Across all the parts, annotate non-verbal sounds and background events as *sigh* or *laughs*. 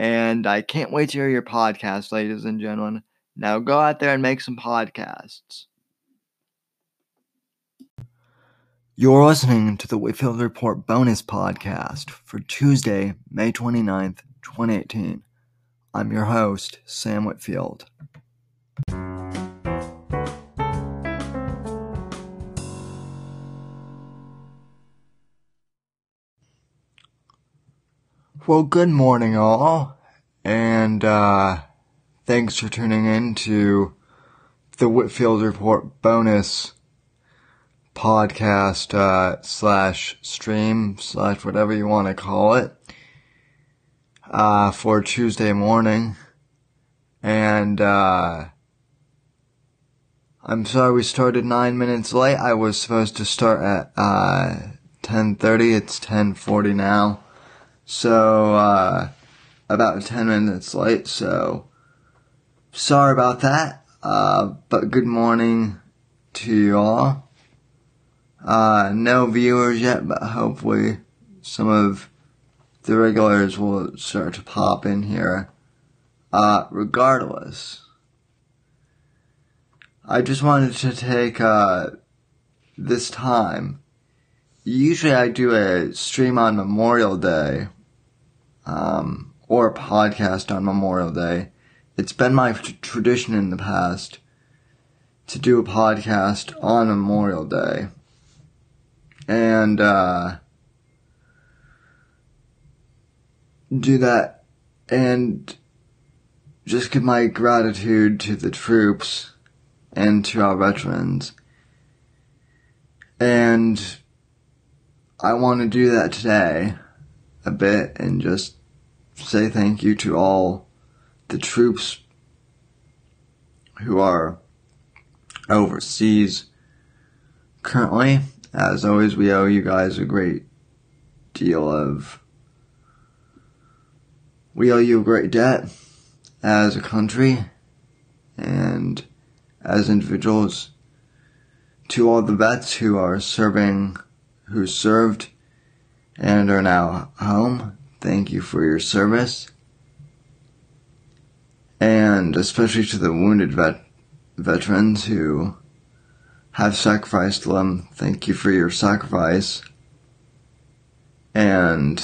and I can't wait to hear your podcast, ladies and gentlemen. Now go out there and make some podcasts. You're listening to the Whitfield Report bonus podcast for Tuesday, May 29th, 2018. I'm your host, Sam Whitfield. Well, good morning, all, and uh, thanks for tuning in to the Whitfield Report bonus podcast uh, slash stream slash whatever you want to call it uh, for Tuesday morning, and uh, I'm sorry we started nine minutes late. I was supposed to start at uh, 10:30. It's 10:40 now. So, uh, about 10 minutes late, so sorry about that. Uh, but good morning to you all. Uh, no viewers yet, but hopefully some of the regulars will start to pop in here. Uh, regardless, I just wanted to take, uh, this time. Usually I do a stream on Memorial Day um, or a podcast on Memorial Day. It's been my t- tradition in the past to do a podcast on Memorial Day. And, uh, do that and just give my gratitude to the troops and to our veterans. And I want to do that today a bit and just say thank you to all the troops who are overseas currently. As always, we owe you guys a great deal of. We owe you a great debt as a country and as individuals to all the vets who are serving, who served and are now home. Thank you for your service. And especially to the wounded vet- veterans who have sacrificed them, thank you for your sacrifice. And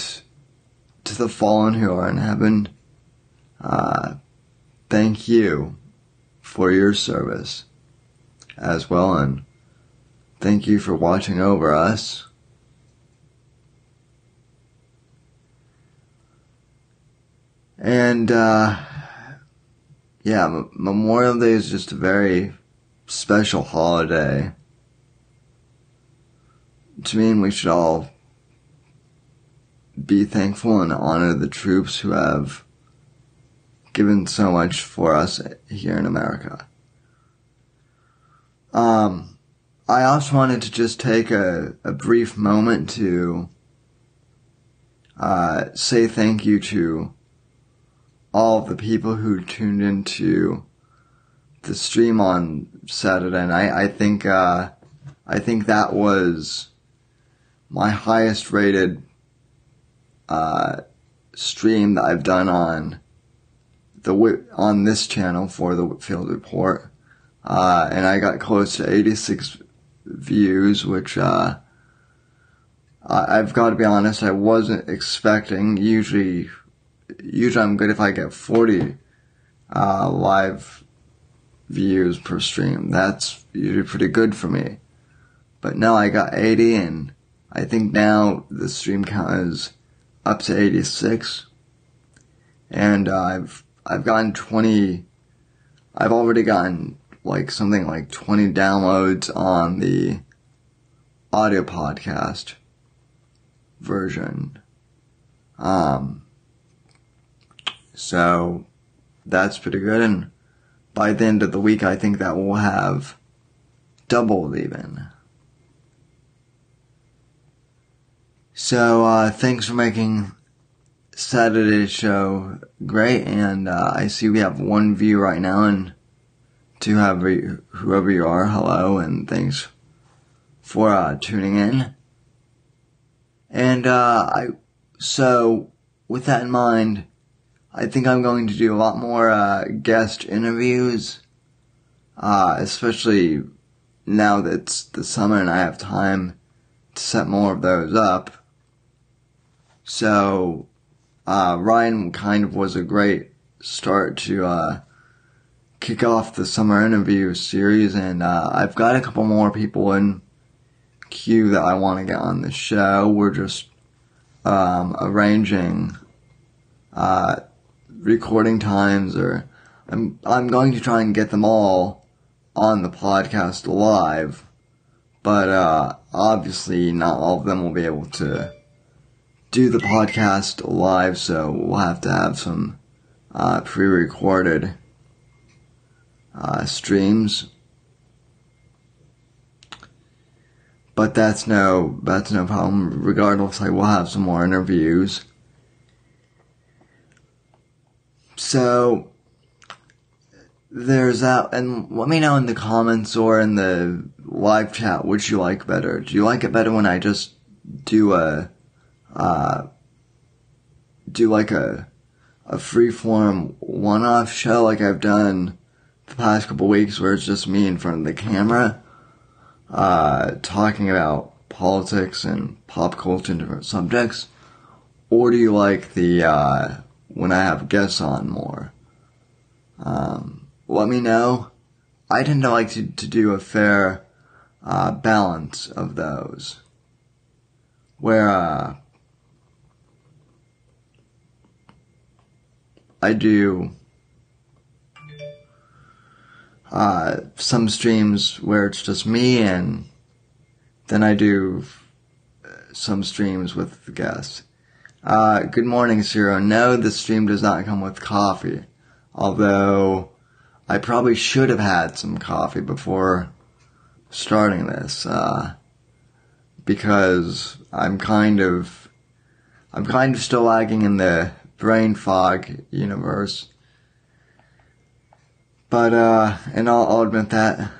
to the fallen who are in heaven, uh, thank you for your service as well. And thank you for watching over us. And, uh, yeah, Memorial Day is just a very special holiday. To me, and we should all be thankful and honor the troops who have given so much for us here in America. Um, I also wanted to just take a, a brief moment to uh, say thank you to all the people who tuned into the stream on Saturday night. I think uh, I think that was my highest rated uh, stream that I've done on the on this channel for the Whitfield Report, uh, and I got close to 86 views, which uh, I've got to be honest, I wasn't expecting. Usually, usually I'm good if I get 40 uh, live views per stream. That's usually pretty good for me. But now I got 80 and I think now the stream count is up to 86. And uh, I've, I've gotten 20, I've already gotten like something like 20 downloads on the audio podcast version. Um, so that's pretty good. And by the end of the week, I think that we'll have doubled even. So, uh, thanks for making Saturday's show great. And, uh, I see we have one view right now and to have whoever you are, hello and thanks for, uh, tuning in. And, uh, I, so with that in mind, I think I'm going to do a lot more, uh, guest interviews, uh, especially now that it's the summer and I have time to set more of those up. So, uh, Ryan kind of was a great start to, uh, kick off the summer interview series and, uh, I've got a couple more people in queue that I want to get on the show. We're just, um, arranging, uh, recording times or I'm, I'm going to try and get them all on the podcast live, but, uh, obviously not all of them will be able to do the podcast live, so we'll have to have some uh, pre-recorded uh, streams. But that's no that's no problem. Regardless, I will have some more interviews. So there's that, and let me know in the comments or in the live chat which you like better. Do you like it better when I just do a uh, do like a a freeform one-off show like I've done the past couple weeks where it's just me in front of the camera, uh, talking about politics and pop culture and different subjects? Or do you like the, uh, when I have guests on more? Um, let me know. I tend to like to, to do a fair, uh, balance of those. Where, uh, I do uh, some streams where it's just me, and then I do some streams with the guests. Uh, good morning, Zero. No, the stream does not come with coffee. Although, I probably should have had some coffee before starting this, uh, because I'm kind of, I'm kind of still lagging in the brain fog universe. But, uh, and I'll, I'll admit that.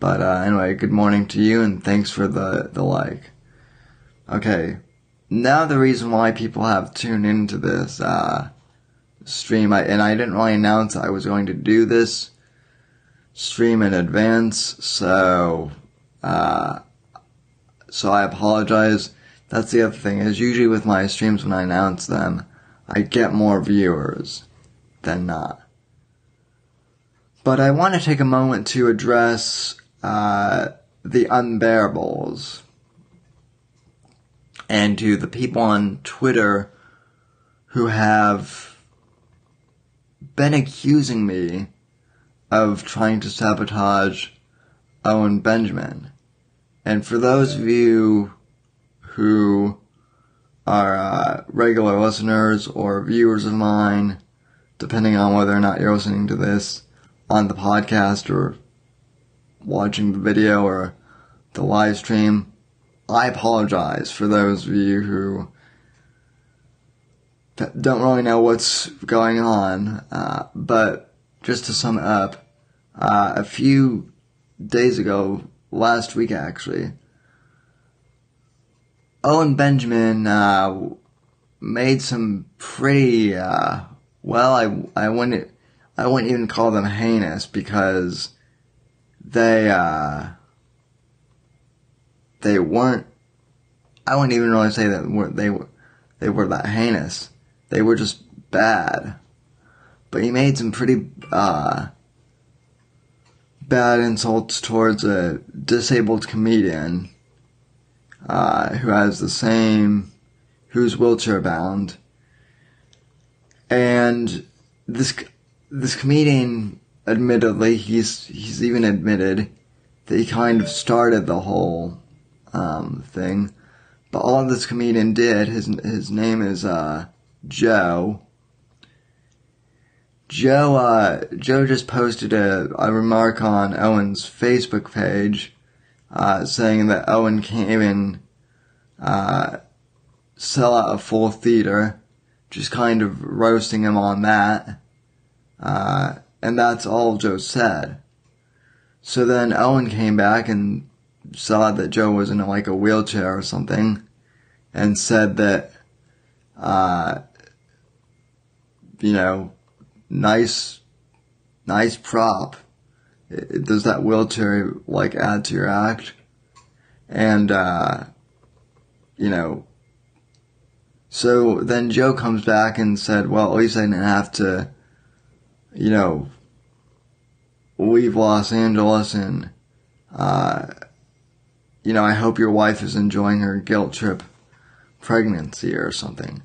But, uh, anyway, good morning to you and thanks for the, the like. Okay. Now the reason why people have tuned into this, uh, stream, I, and I didn't really announce I was going to do this stream in advance, so, uh, so I apologize. That's the other thing is usually with my streams when I announce them, I get more viewers than not. But I want to take a moment to address uh, the unbearables and to the people on Twitter who have been accusing me of trying to sabotage Owen Benjamin. And for those of you who are uh, regular listeners or viewers of mine, depending on whether or not you're listening to this on the podcast or watching the video or the live stream. I apologize for those of you who don't really know what's going on, uh, but just to sum up, uh, a few days ago, last week actually, Owen Benjamin uh, made some pretty uh, well. I I wouldn't I wouldn't even call them heinous because they uh, they weren't. I wouldn't even really say that they were they were that heinous. They were just bad. But he made some pretty uh, bad insults towards a disabled comedian uh, who has the same, who's wheelchair bound. And this, this comedian, admittedly, he's, he's even admitted that he kind of started the whole, um, thing. But all this comedian did, his, his name is, uh, Joe. Joe, uh, Joe just posted a, a remark on Owen's Facebook page, uh, saying that Owen can't even uh, sell out a full theater, just kind of roasting him on that. Uh, and that's all Joe said. So then Owen came back and saw that Joe was in like a wheelchair or something, and said that, uh, you know, nice, nice prop does that wheelchair like add to your act? And uh, you know, so then Joe comes back and said, "Well, at least I didn't have to, you know, leave Los Angeles and, uh, you know, I hope your wife is enjoying her guilt trip pregnancy or something."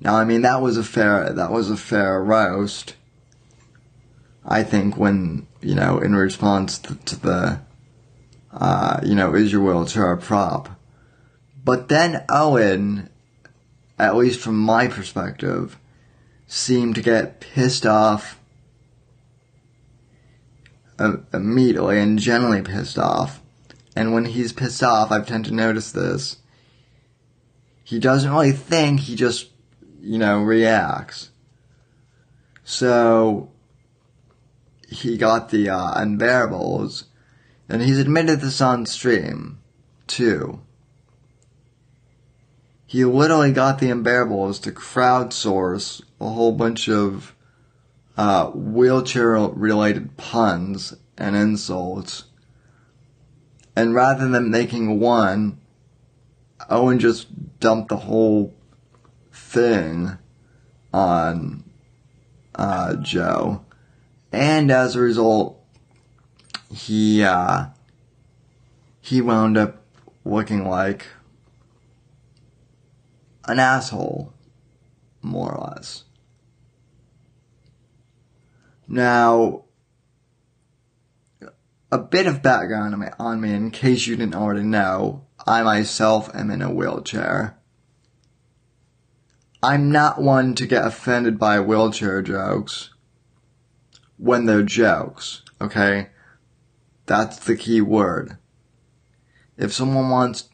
Now, I mean, that was a fair that was a fair roast. I think when you know, in response to, to the, uh, you know, is your wheelchair a prop? But then Owen, at least from my perspective, seemed to get pissed off uh, immediately and generally pissed off. And when he's pissed off, I've tend to notice this. He doesn't really think, he just, you know, reacts. So, he got the uh, unbearables, and he's admitted this on stream too. He literally got the unbearables to crowdsource a whole bunch of uh, wheelchair-related puns and insults, and rather than making one, Owen just dumped the whole thing on uh, Joe and as a result, he, uh, he wound up looking like an asshole, more or less. Now, a bit of background on me, on me in case you didn't already know. I myself am in a wheelchair. I'm not one to get offended by wheelchair jokes when they're jokes, okay? That's the key word. If someone wants,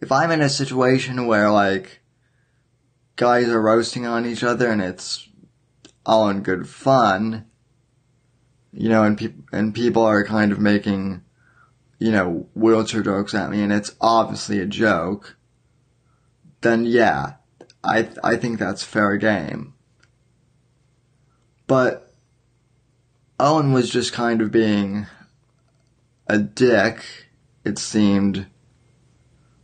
if I'm in a situation where like, guys are roasting on each other and it's all in good fun, you know, and people, and people are kind of making, you know, wheelchair jokes at me and it's obviously a joke, then yeah, I, I think that's fair game. But Owen was just kind of being a dick, it seemed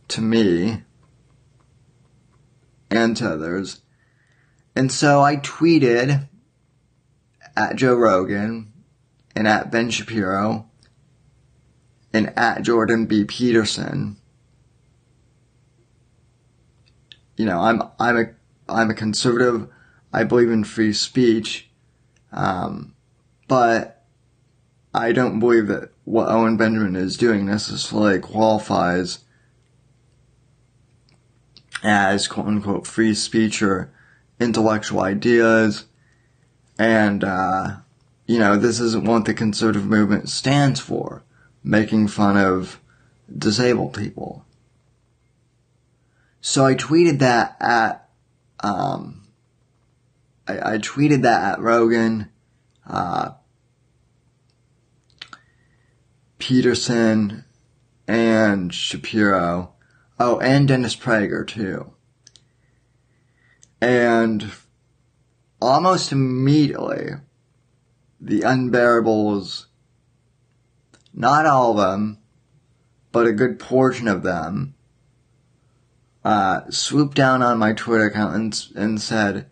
to me and to others. And so I tweeted at Joe Rogan and at Ben Shapiro and at Jordan B. Peterson. You know, I'm I'm a I'm a conservative. I believe in free speech. Um, but I don't believe that what Owen Benjamin is doing necessarily qualifies as quote unquote free speech or intellectual ideas. And, uh, you know, this isn't what the conservative movement stands for, making fun of disabled people. So I tweeted that at, um, I, I tweeted that at Rogan, uh, Peterson, and Shapiro. Oh, and Dennis Prager too. And almost immediately, the unbearables, not all of them, but a good portion of them, uh, swooped down on my Twitter account and, and said,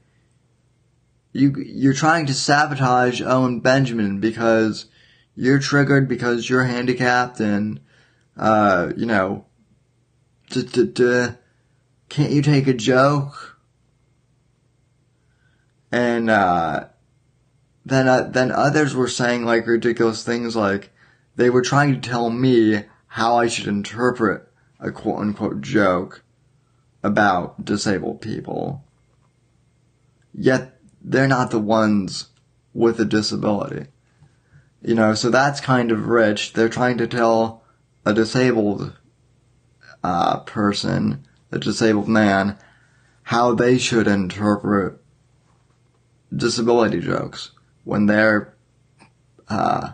you, you're trying to sabotage Owen Benjamin because you're triggered because you're handicapped and, uh, you know, can't you take a joke? And, uh, then, uh, then others were saying like ridiculous things like they were trying to tell me how I should interpret a quote unquote joke about disabled people. Yet they're not the ones with a disability. You know, so that's kind of rich. They're trying to tell a disabled uh, person, a disabled man, how they should interpret disability jokes when they're, uh,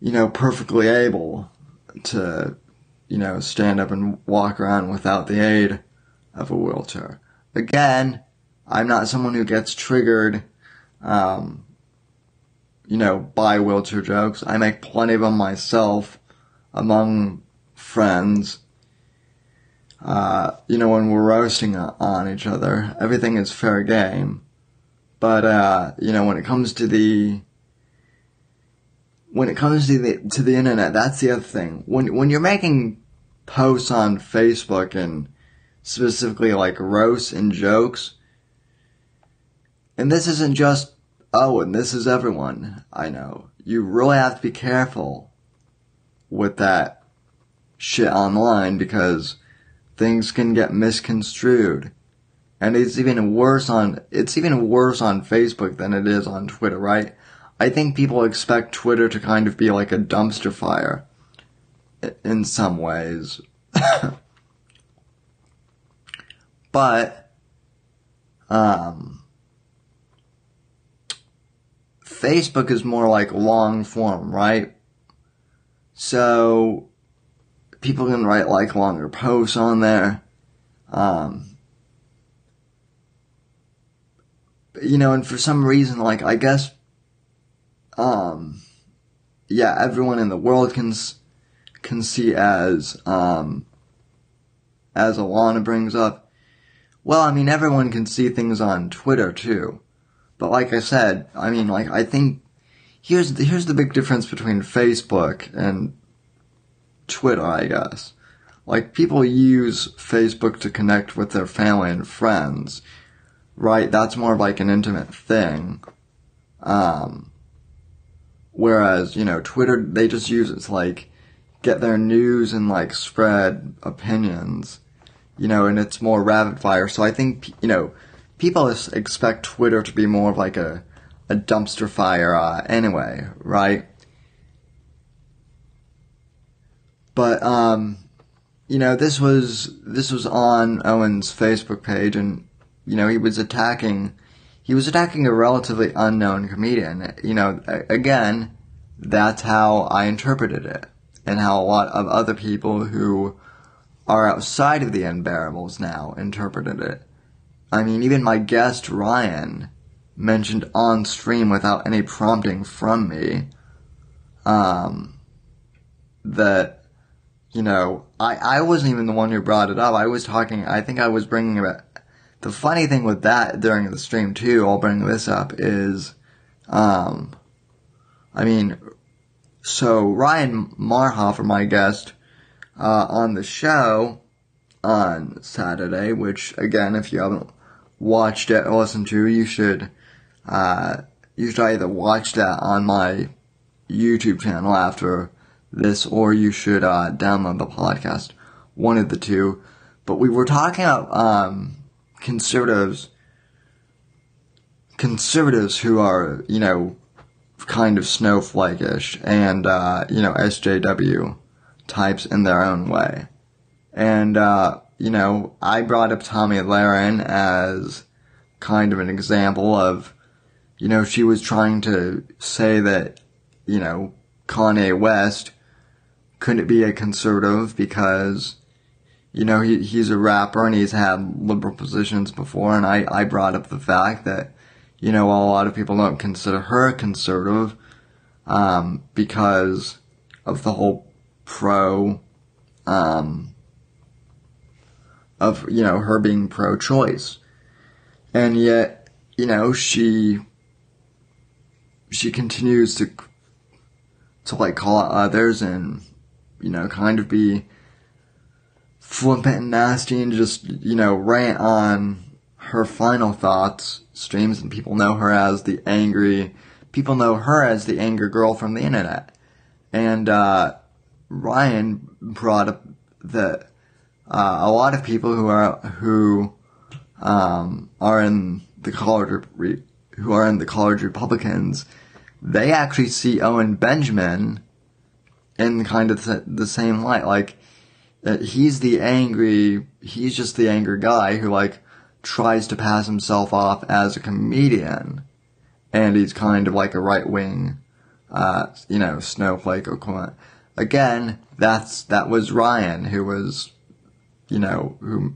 you know, perfectly able to, you know, stand up and walk around without the aid of a wheelchair. Again, I'm not someone who gets triggered, um, you know, by wheelchair jokes. I make plenty of them myself among friends. Uh, you know, when we're roasting on each other, everything is fair game. But, uh, you know, when it comes to the, when it comes to the, to the internet, that's the other thing. When, when you're making posts on Facebook and specifically like roasts and jokes, and this isn't just, oh, and this is everyone, I know. You really have to be careful with that shit online because things can get misconstrued. And it's even worse on, it's even worse on Facebook than it is on Twitter, right? I think people expect Twitter to kind of be like a dumpster fire in some ways. *laughs* but, um, Facebook is more like long form, right? So people can write like longer posts on there. Um, you know, and for some reason, like I guess, um, yeah, everyone in the world can can see as um, as Alana brings up. Well, I mean, everyone can see things on Twitter too. But like I said, I mean, like I think here's here's the big difference between Facebook and Twitter, I guess. Like people use Facebook to connect with their family and friends, right? That's more of like an intimate thing. Um, whereas, you know, Twitter, they just use it to like get their news and like spread opinions, you know, and it's more rapid fire. So I think, you know, people expect Twitter to be more of like a, a dumpster fire uh, anyway, right? But um, you know, this was this was on Owen's Facebook page, and you know, he was attacking he was attacking a relatively unknown comedian. You know, again, that's how I interpreted it, and how a lot of other people who are outside of the unbearables now interpreted it. I mean, even my guest Ryan mentioned on stream without any prompting from me, um, that, you know, I, I wasn't even the one who brought it up. I was talking, I think I was bringing it. The funny thing with that during the stream too, I'll bring this up is, um, I mean, so Ryan Marhofer, my guest, uh, on the show on Saturday, which again, if you haven't watched it or listened to, you should, uh, you should either watch that on my YouTube channel after this, or you should, uh, download the podcast. One of the two. But we were talking about, um, conservatives, conservatives who are, you know, kind of snowflake-ish and, uh, you know, SJW types in their own way. And, uh, you know, I brought up Tomi Lahren as kind of an example of, you know, she was trying to say that, you know, Kanye West couldn't be a conservative because, you know, he, he's a rapper and he's had liberal positions before. And I, I brought up the fact that, you know, a lot of people don't consider her conservative, um, because of the whole pro, um, of, you know, her being pro choice. And yet, you know, she, she continues to, to like call out others and, you know, kind of be flippant and nasty and just, you know, rant on her final thoughts streams and people know her as the angry, people know her as the angry girl from the internet. And, uh, Ryan brought up that, uh, a lot of people who are, who, um, are in the college, who are in the college Republicans, they actually see Owen Benjamin in kind of the, the same light. Like, uh, he's the angry, he's just the angry guy who like tries to pass himself off as a comedian. And he's kind of like a right wing, uh, you know, snowflake or Again, that's, that was Ryan who was, you know, who,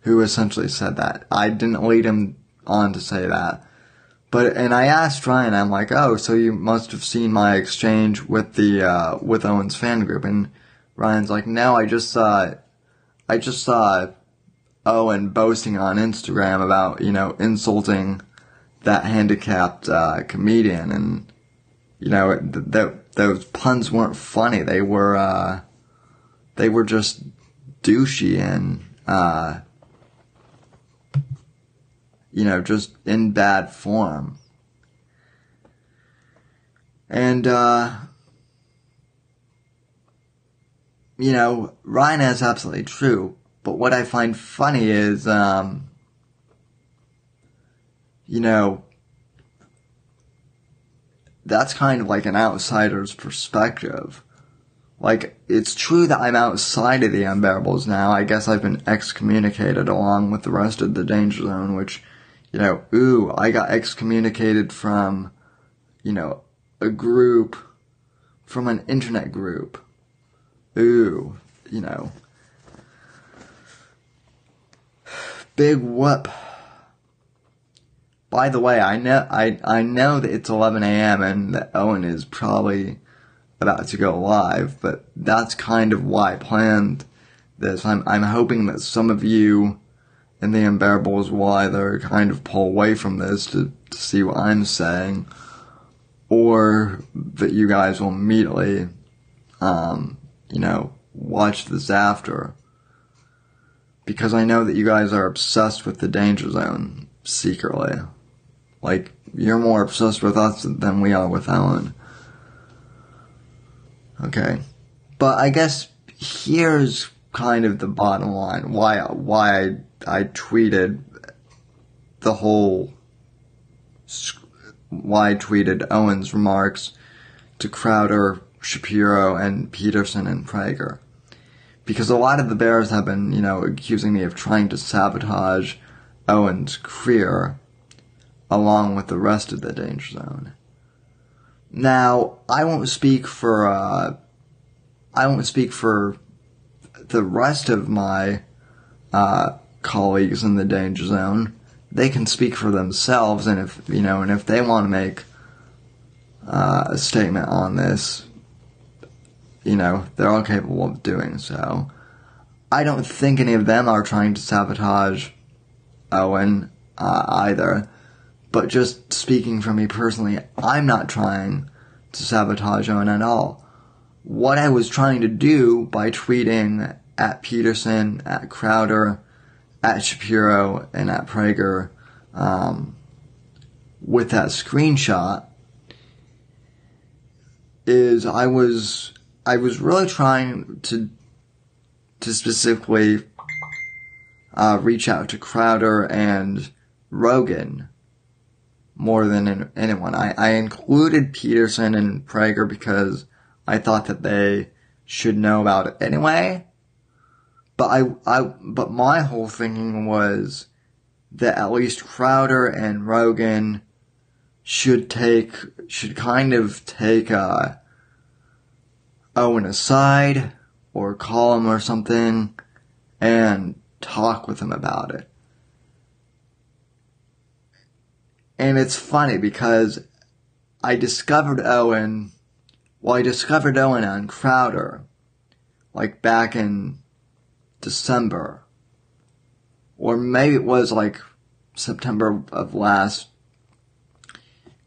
who essentially said that. I didn't lead him on to say that. But, and I asked Ryan, I'm like, oh, so you must have seen my exchange with the, uh, with Owen's fan group. And Ryan's like, no, I just saw, I just saw Owen boasting on Instagram about, you know, insulting that handicapped, uh, comedian. And, you know, th- th- those puns weren't funny. They were, uh, they were just douchey and, uh, you know, just in bad form. And, uh, you know, Ryan is absolutely true. But what I find funny is, um, you know, that's kind of like an outsider's perspective. Like, it's true that I'm outside of the unbearables now. I guess I've been excommunicated along with the rest of the danger zone, which, you know, ooh, I got excommunicated from, you know, a group, from an internet group Ooh, you know. Big whoop. By the way, I know I I know that it's 11 a.m. and that Owen is probably about to go live, but that's kind of why I planned this. I'm I'm hoping that some of you in the unbearables will either kind of pull away from this to, to see what I'm saying, or that you guys will immediately um, you know, watch this after. Because I know that you guys are obsessed with the danger zone secretly. Like, you're more obsessed with us than we are with Ellen. Okay. But I guess here's kind of the bottom line. Why, why I, I tweeted the whole, why I tweeted Owen's remarks to Crowder Shapiro and Peterson and Prager. Because a lot of the Bears have been, you know, accusing me of trying to sabotage Owen's career along with the rest of the danger zone. Now, I won't speak for, uh, I won't speak for the rest of my, uh, colleagues in the danger zone. They can speak for themselves, and if, you know, and if they want to make, uh, a statement on this, you know, they're all capable of doing so. I don't think any of them are trying to sabotage Owen uh, either. But just speaking for me personally, I'm not trying to sabotage Owen at all. What I was trying to do by tweeting at Peterson, at Crowder, at Shapiro, and at Prager, um, with that screenshot, is I was I was really trying to to specifically uh, reach out to Crowder and Rogan more than anyone. I, I included Peterson and Prager because I thought that they should know about it anyway. But I, I, but my whole thinking was that at least Crowder and Rogan should take, should kind of take, Oh, Owen aside or call him or something and talk with him about it. And it's funny because I discovered Owen, well, I discovered Owen on Crowder, like back in December. Or maybe it was like September of last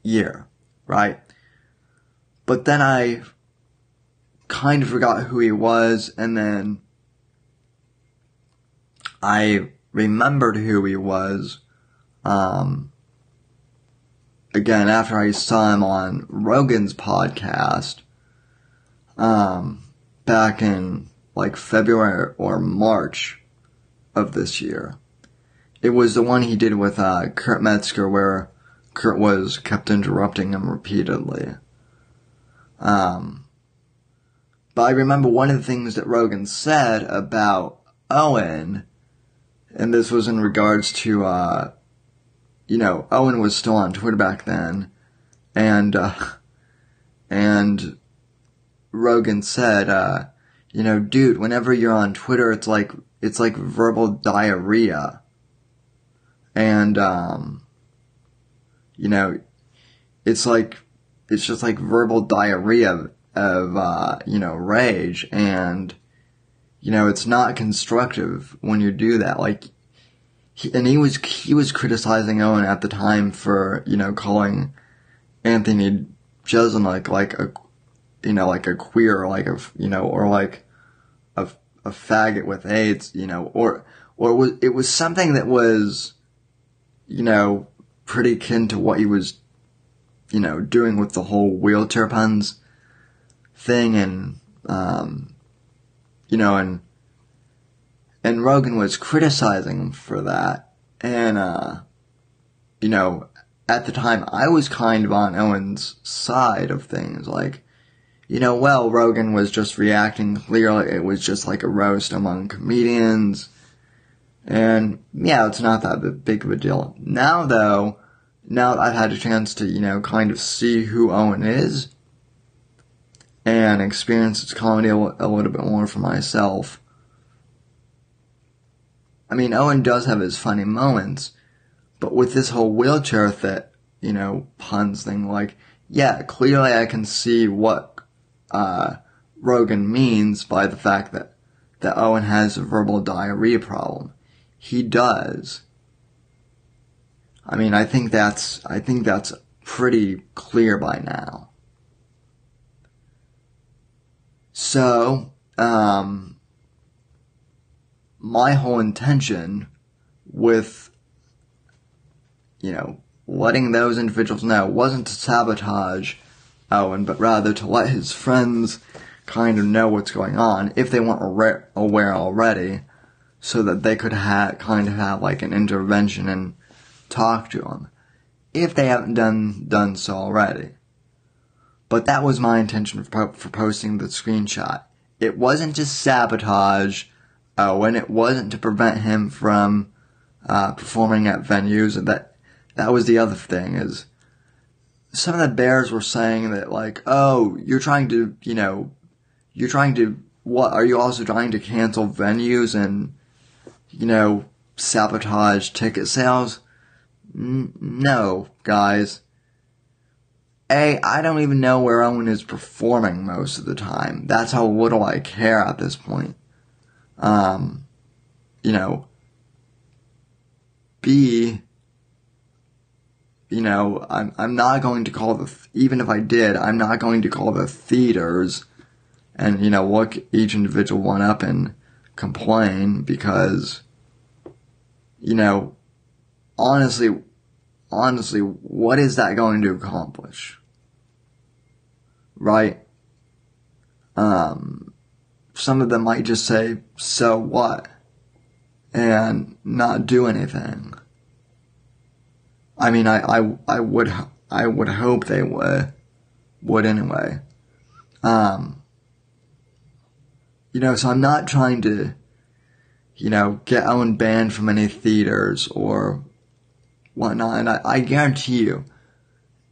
year, right? But then I kind of forgot who he was, and then I remembered who he was. Um, again, after I saw him on Rogan's podcast, um, back in like February or March of this year. It was the one he did with uh, Kurt Metzger where Kurt was kept interrupting him repeatedly. Um, but I remember one of the things that Rogan said about Owen, and this was in regards to, uh, you know, Owen was still on Twitter back then, and, uh, and Rogan said, uh, you know, dude, whenever you're on Twitter, it's like, it's like verbal diarrhea. And, um, you know, it's like, it's just like verbal diarrhea of, uh, you know, rage and, you know, it's not constructive when you do that. Like, he, and he was, he was criticizing Owen at the time for, you know, calling Anthony Jeselnik like a, you know, like a queer, like a, you know, or like a, a faggot with AIDS, you know, or, or it was, it was something that was, you know, pretty akin to what he was, you know, doing with the whole wheelchair puns thing and, um, you know, and, and Rogan was criticizing him for that. And, uh, you know, at the time I was kind of on Owen's side of things. Like, you know, well, Rogan was just reacting clearly. It was just like a roast among comedians. And yeah, it's not that big of a deal. Now though, now that I've had a chance to, you know, kind of see who Owen is and experience its comedy a, a little bit more for myself. I mean, Owen does have his funny moments, but with this whole wheelchair that, you know, puns thing, like, yeah, clearly I can see what, uh, Rogan means by the fact that, that Owen has a verbal diarrhea problem. He does. I mean, I think that's, I think that's pretty clear by now. So, um, my whole intention with, you know, letting those individuals know wasn't to sabotage Owen, but rather to let his friends kind of know what's going on if they weren't aware already, so that they could have kind of have like an intervention and talk to him if they haven't done done so already. But that was my intention for, for posting the screenshot. It wasn't to sabotage Owen It wasn't to prevent him from uh, performing at venues. and That that was the other thing is some of the bears were saying that like, oh, you're trying to, you know, you're trying to what? Are you also trying to cancel venues and you know sabotage ticket sales? N- no, guys. A, I don't even know where Owen is performing most of the time. That's how little I care at this point. Um, you know, B, you know, I'm, I'm not going to call the, even if I did, I'm not going to call the theaters and, you know, look each individual one up and complain because, you know, honestly, honestly, what is that going to accomplish? Right? Um, some of them might just say, so what? And not do anything. I mean, I, I, I would, I would hope they would, would anyway. Um, you know, so I'm not trying to, you know, get Owen banned from any theaters or whatnot. And I, I guarantee you,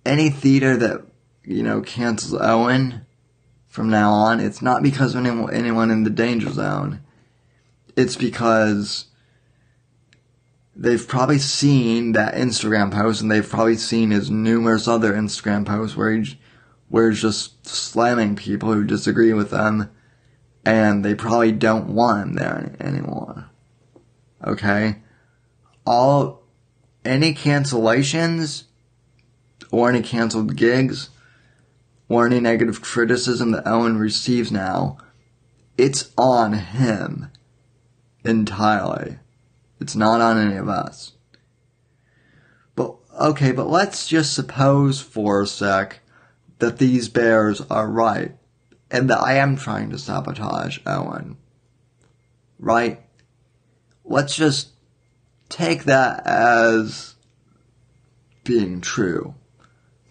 any theater that, you know, cancels Owen from now on, it's not because of anyone, anyone in the danger zone. It's because they've probably seen that Instagram post and they've probably seen his numerous other Instagram posts where he, where he's just slamming people who disagree with them and they probably don't want him there anymore. Okay? All, any cancellations or any canceled gigs or any negative criticism that Owen receives now, it's on him entirely. It's not on any of us. But, okay, but let's just suppose for a sec that these bears are right and that I am trying to sabotage Owen. Right? Let's just take that as being true.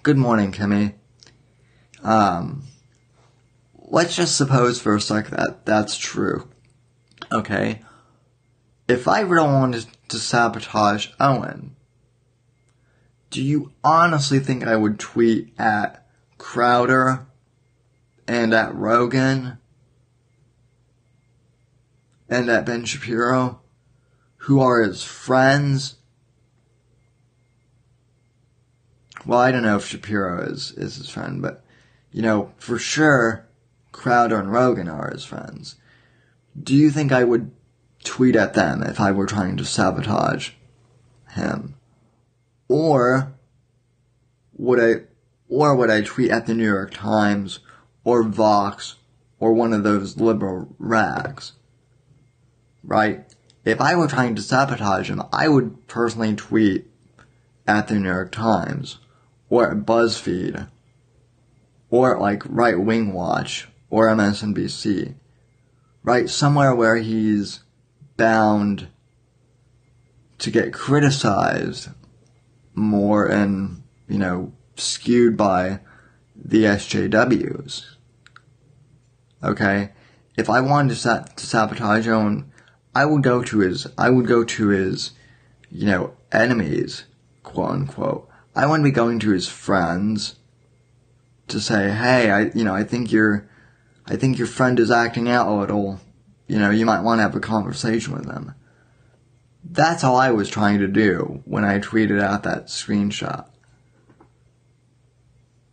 Good morning, Kimmy. Um, let's just suppose for a sec that that's true. Okay? If I really wanted to sabotage Owen, do you honestly think I would tweet at Crowder and at Rogan and at Ben Shapiro, who are his friends? Well, I don't know if Shapiro is, is his friend, but, you know, for sure, Crowder and Rogan are his friends. Do you think I would tweet at them if I were trying to sabotage him? Or would I, or would I tweet at the New York Times or Vox or one of those liberal rags? Right? If I were trying to sabotage him, I would personally tweet at the New York Times or at BuzzFeed or like Right Wing Watch or MSNBC. Right? Somewhere where he's bound to get criticized more and, you know, skewed by the SJWs. Okay? If I wanted to, sa- to sabotage Owen, I would go to his, I would go to his, you know, enemies, quote unquote. I wouldn't be going to his friends to say, hey, I, you know, I think your, I think your friend is acting out a little you know, you might want to have a conversation with them. That's all I was trying to do when I tweeted out that screenshot.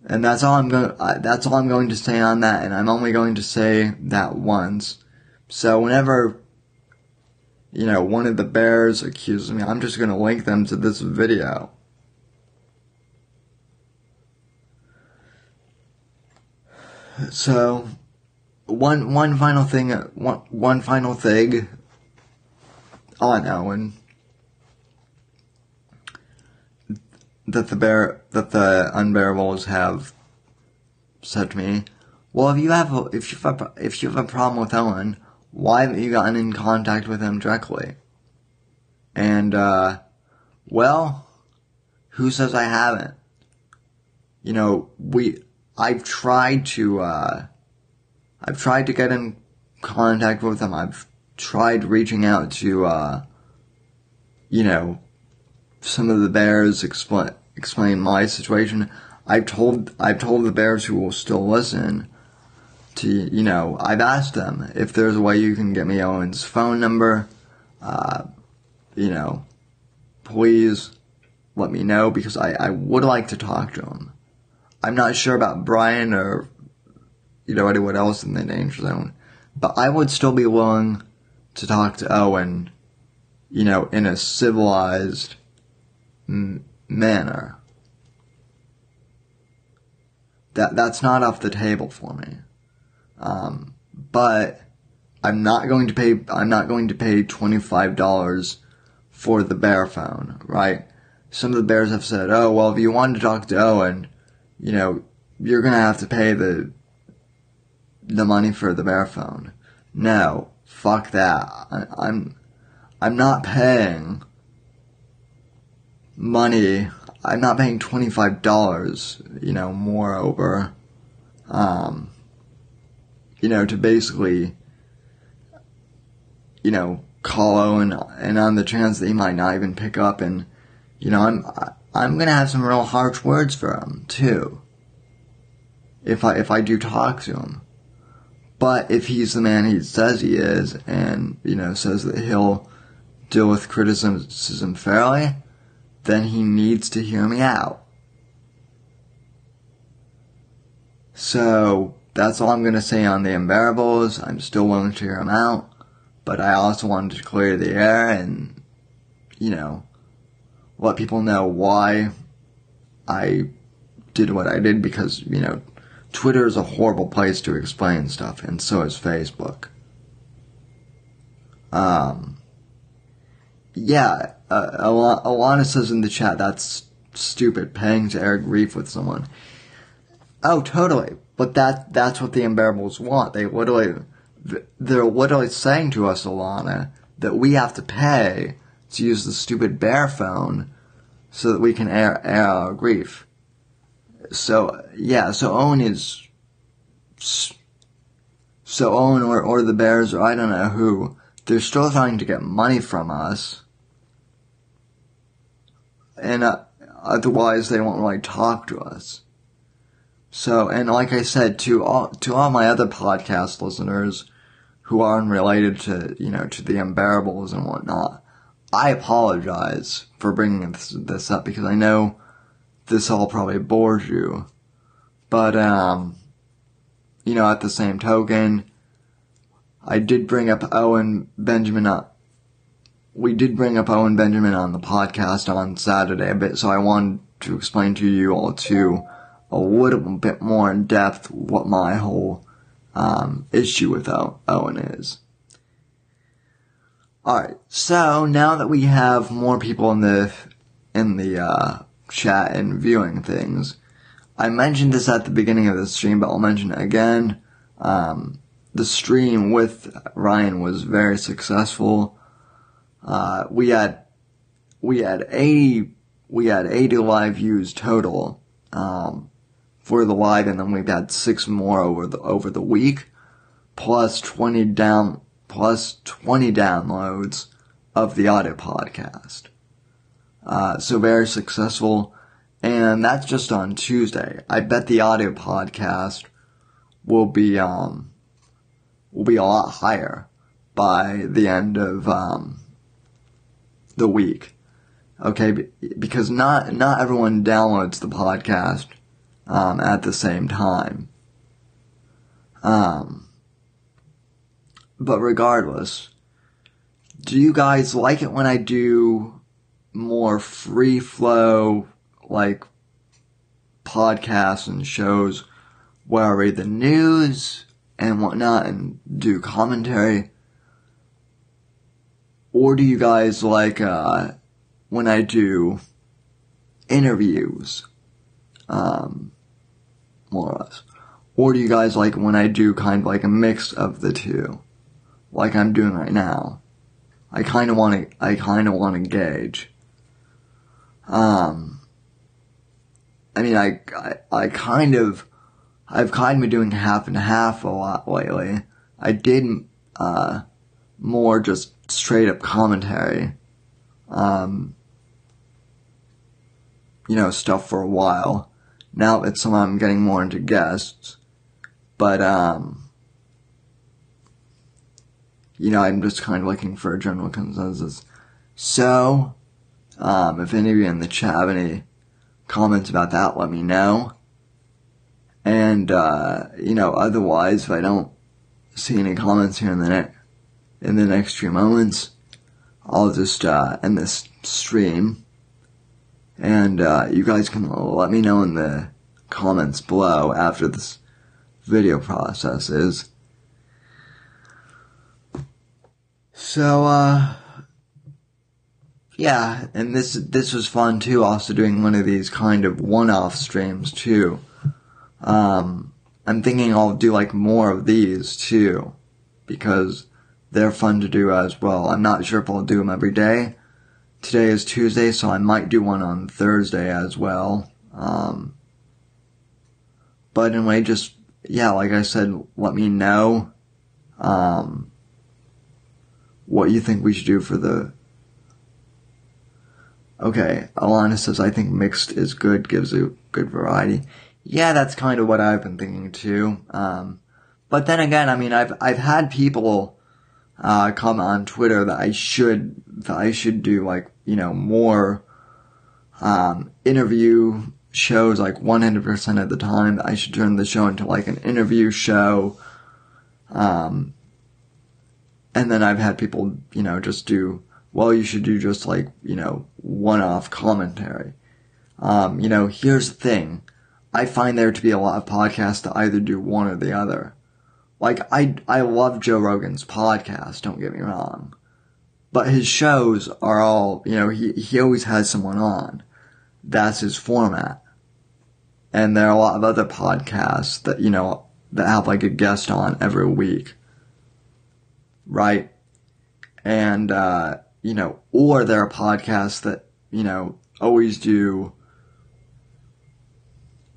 And that's all I'm going. That's all I'm going to say on that, and I'm only going to say that once. So whenever, you know, one of the bears accuses me, I'm just going to link them to this video. So one one final thing one one final thing on Owen that the bear that the unbearables have said to me. Well, if you have a, if you have a, if you have a problem with Owen, why haven't you gotten in contact with him directly? And uh, well, who says I haven't? You know, we I've tried to uh, I've tried to get in contact with them. I've tried reaching out to, uh, you know, some of the bears explain explain my situation. I've told I've told the bears who will still listen to you know I've asked them if there's a way you can get me Owen's phone number. Uh, you know, please let me know because I, I would like to talk to him. I'm not sure about Brian or you know, anyone else in the danger zone. But I would still be willing to talk to Owen, you know, in a civilized m- manner. That that's not off the table for me. Um, but I'm not going to pay. I'm not going to pay twenty five dollars for the bear phone, right? Some of the bears have said, "Oh, well, if you want to talk to Owen, you know, you're gonna have to pay the the money for the bear phone. No, fuck that. I, I'm, I'm not paying money. I'm not paying twenty five dollars. You know, moreover, um, you know, to basically, you know, call Owen, and on the chance that he might not even pick up and, you know, I'm I'm gonna have some real harsh words for him too. If I if I do talk to him, but if he's the man he says he is, and you know says that he'll deal with criticism fairly, then he needs to hear me out. So that's all I'm gonna say on the unbearables. I'm still willing to hear them out, but I also wanted to clear the air and, you know, let people know why I did what I did because, you know, Twitter is a horrible place to explain stuff, and so is Facebook. Um, yeah, uh, Alana says in the chat that's stupid, paying to air grief with someone. Oh, totally. But that that's what the unbearables want. They literally, they're literally saying to us, Alana, that we have to pay to use the stupid bear phone so that we can air, air our grief. So, yeah, so Owen is, so Owen or, or the Bears or I don't know who, they're still trying to get money from us. And uh, otherwise they won't really talk to us. So, and like I said, to all, to all my other podcast listeners who aren't related to, you know, to the unbearables and whatnot, I apologize for bringing this, this up because I know this all probably bores you. But, um, you know, at the same token, I did bring up Owen Benjamin up. We did bring up Owen Benjamin on the podcast on Saturday a bit, so I wanted to explain to you all too a little bit more in depth what my whole um, issue with Owen is. Alright, so now that we have more people in the in the uh, chat and viewing things, I mentioned this at the beginning of the stream, but I'll mention it again. Um, the stream with Ryan was very successful. Uh, we had we had eighty we had eighty live views total um, for the live, and then we've had six more over the over the week, plus twenty down plus 20 downloads of the audio podcast. Uh, so very successful. And that's just on Tuesday. I bet the audio podcast will be, um, will be a lot higher by the end of, um, the week. Okay. Because not, not everyone downloads the podcast, um, at the same time. Um, but regardless, do you guys like it when I do more free flow, like podcasts and shows where I read the news and whatnot and do commentary? Or do you guys like, uh, when I do interviews? Um, more or less. Or do you guys like when I do kind of like a mix of the two? like I'm doing right now. I kind of want to, I kind of want to gauge. Um, I mean, I, I, I kind of, I've kind of been doing half and half a lot lately. I did, uh, more just straight up commentary. Um, you know, stuff for a while. Now it's I'm getting more into guests. But, um, you know, I'm just kind of looking for a general consensus. So, um, if any of you in the chat have any comments about that, let me know. And, uh, you know, otherwise, if I don't see any comments here in the next, in the next few moments, I'll just, uh, end this stream. And, uh, you guys can let me know in the comments below after this video processes So, uh, yeah, and this, this was fun too, also doing one of these kind of one-off streams too. Um, I'm thinking I'll do like more of these too, because they're fun to do as well. I'm not sure if I'll do them every day. Today is Tuesday, so I might do one on Thursday as well. Um, but anyway, just, yeah, like I said, let me know. Um, what you think we should do for the Okay, Alana says, I think mixed is good, gives a good variety. Yeah, that's kind of what I've been thinking too. Um, but then again, I mean, I've, I've had people, uh, on Twitter that I should, that I should do like, you know, more, um, interview shows like 100% of the time. I should turn the show into like an interview show. Um, and then I've had people, you know, just do, well, you should do just like, you know, one-off commentary. Um, you know, here's the thing. I find there to be a lot of podcasts that either do one or the other. Like, I, I love Joe Rogan's podcast, don't get me wrong. But his shows are all, you know, he, he always has someone on. That's his format. And there are a lot of other podcasts that, you know, that have like a guest on every week. Right? And, uh, you know, or there are podcasts that, you know, always do,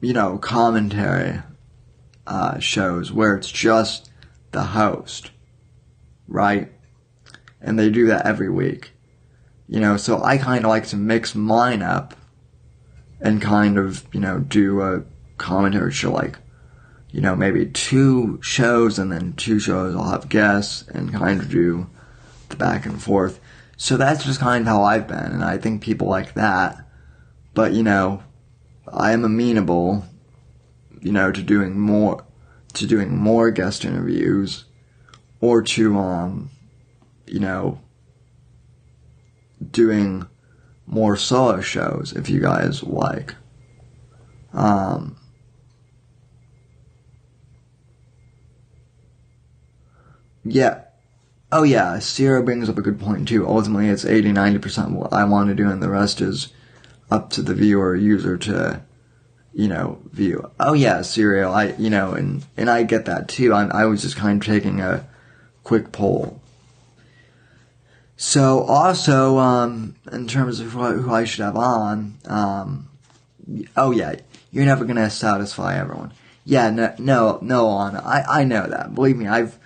you know, commentary, uh, shows where it's just the host, right? And they do that every week. You know, so I kind of like to mix mine up and kind of, you know, do a commentary show like, you know, maybe two shows and then two shows I'll have guests and kind of do the back and forth. So that's just kind of how I've been, and I think people like that. But, you know, I am amenable, you know, to doing more, to doing more guest interviews, or to, um, you know, doing more solo shows if you guys like. Um, yeah, Oh yeah, Sierra brings up a good point too. Ultimately, it's 80 90% what I want to do, and the rest is up to the viewer user to, you know, view. Oh yeah, Sierra. I, you know, and and I get that too. I, I was just kind of taking a quick poll. So also, um, in terms of who, I should have on, um, oh yeah, you're never gonna satisfy everyone. Yeah, no, no, no, on. I, I know that. Believe me, I've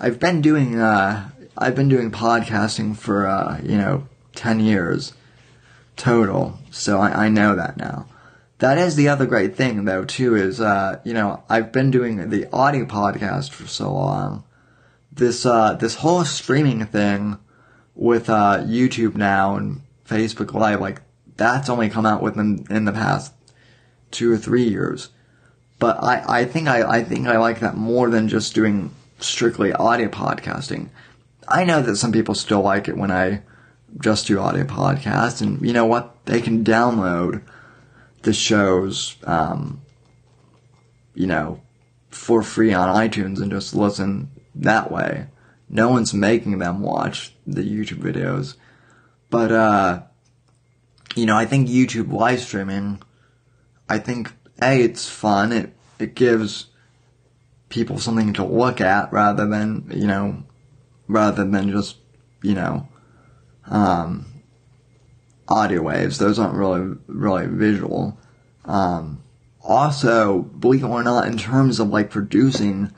I've been doing uh, I've been doing podcasting for uh, you know ten years total, so I, I, know that now. That is the other great thing though too is uh, you know I've been doing the audio podcast for so long. This uh, this whole streaming thing with uh, YouTube now and Facebook Live like that's only come out within in the past two or three years. But I, I think I, I think I like that more than just doing strictly audio podcasting. I know that some people still like it when I just do audio podcasts, and you know what? They can download the shows, um, you know, for free on iTunes and just listen that way. No one's making them watch the YouTube videos. But, uh, you know, I think YouTube live streaming, I think, A, it's fun. It, it gives people something to look at rather than, you know, rather than just, you know, um, audio waves. Those aren't really, really visual. Um, also, believe it or not, in terms of like producing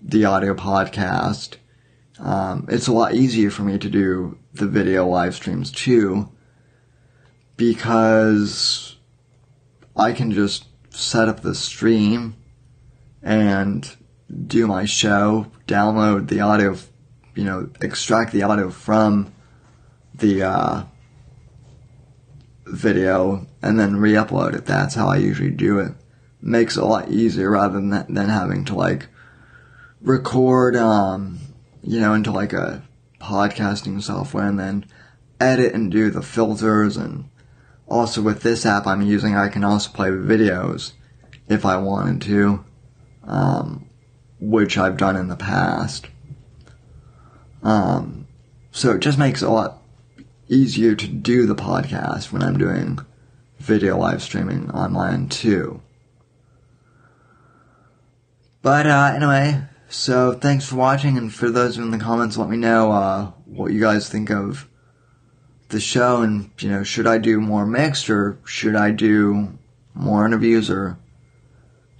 the audio podcast, um, it's a lot easier for me to do the video live streams too, because I can just set up the stream and do my show, download the audio, you know, extract the audio from the uh, video, and then re-upload it. That's how I usually do it. Makes it a lot easier rather than than having to like record, um, you know, into like a podcasting software and then edit and do the filters and also with this app I'm using, I can also play videos if I wanted to. Um, which I've done in the past. Um, so it just makes it a lot easier to do the podcast when I'm doing video live streaming online too. But uh, anyway, so thanks for watching, and for those in the comments, let me know uh, what you guys think of the show, and you know, should I do more mixed or should I do more interviews or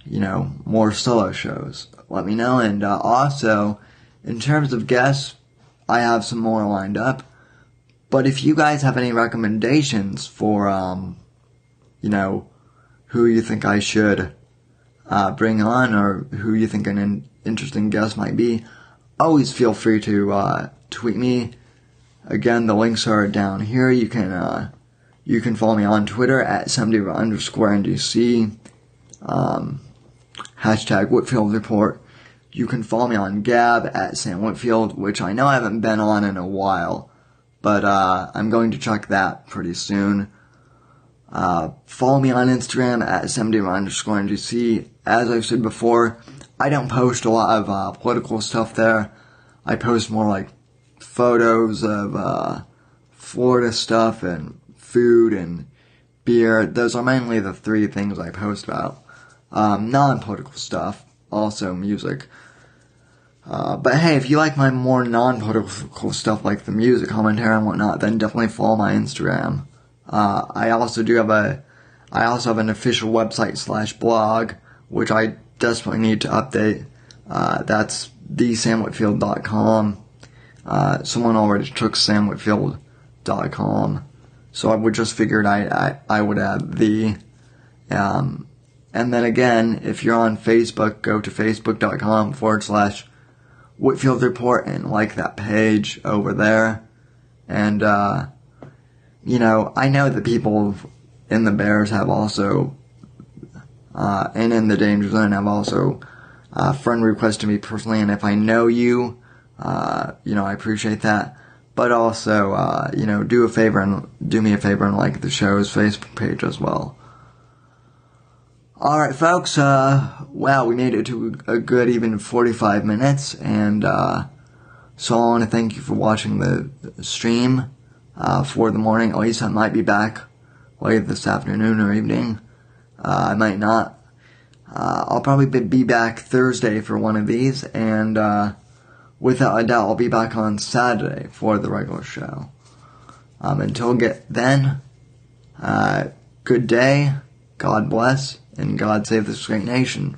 you know more solo shows? let me know. And uh, also, in terms of guests, I have some more lined up. But if you guys have any recommendations for, um, you know, who you think I should uh, bring on or who you think an in- interesting guest might be, always feel free to uh, tweet me. Again, the links are down here. You can uh, you can follow me on Twitter at 70 underscore NDC. Um, hashtag Whitfield Report. You can follow me on Gab at Sam Whitfield, which I know I haven't been on in a while, but uh, I'm going to check that pretty soon. Uh, follow me on Instagram at 70 underscore NDC. As I've said before, I don't post a lot of uh, political stuff there. I post more like photos of uh, Florida stuff and food and beer. Those are mainly the three things I post about. Um, non-political stuff, also music. Uh, but hey, if you like my more non-political stuff like the music commentary and whatnot, then definitely follow my Instagram. Uh, I also do have a, I also have an official website slash blog, which I desperately need to update. Uh, that's thesamwhitfield.com. Uh, someone already took samwhitfield.com. So I would just figured I, I, I would add the, um, and then again, if you're on Facebook, go to facebook.com forward slash Whitfield Report and like that page over there. And, uh, you know, I know that people in the Bears have also, uh, and in the Danger Zone I've also, uh, friend requested me personally, and if I know you, uh, you know, I appreciate that. But also, uh, you know, do a favor and do me a favor and like the show's Facebook page as well. Alright, folks, uh, wow, we made it to a good even 45 minutes, and, uh, so I want to thank you for watching the stream, uh, for the morning. At least I might be back late this afternoon or evening. Uh, I might not. Uh, I'll probably be back Thursday for one of these, and, uh, without a doubt, I'll be back on Saturday for the regular show. Um, until get then, uh, good day, God bless, and God save this great nation.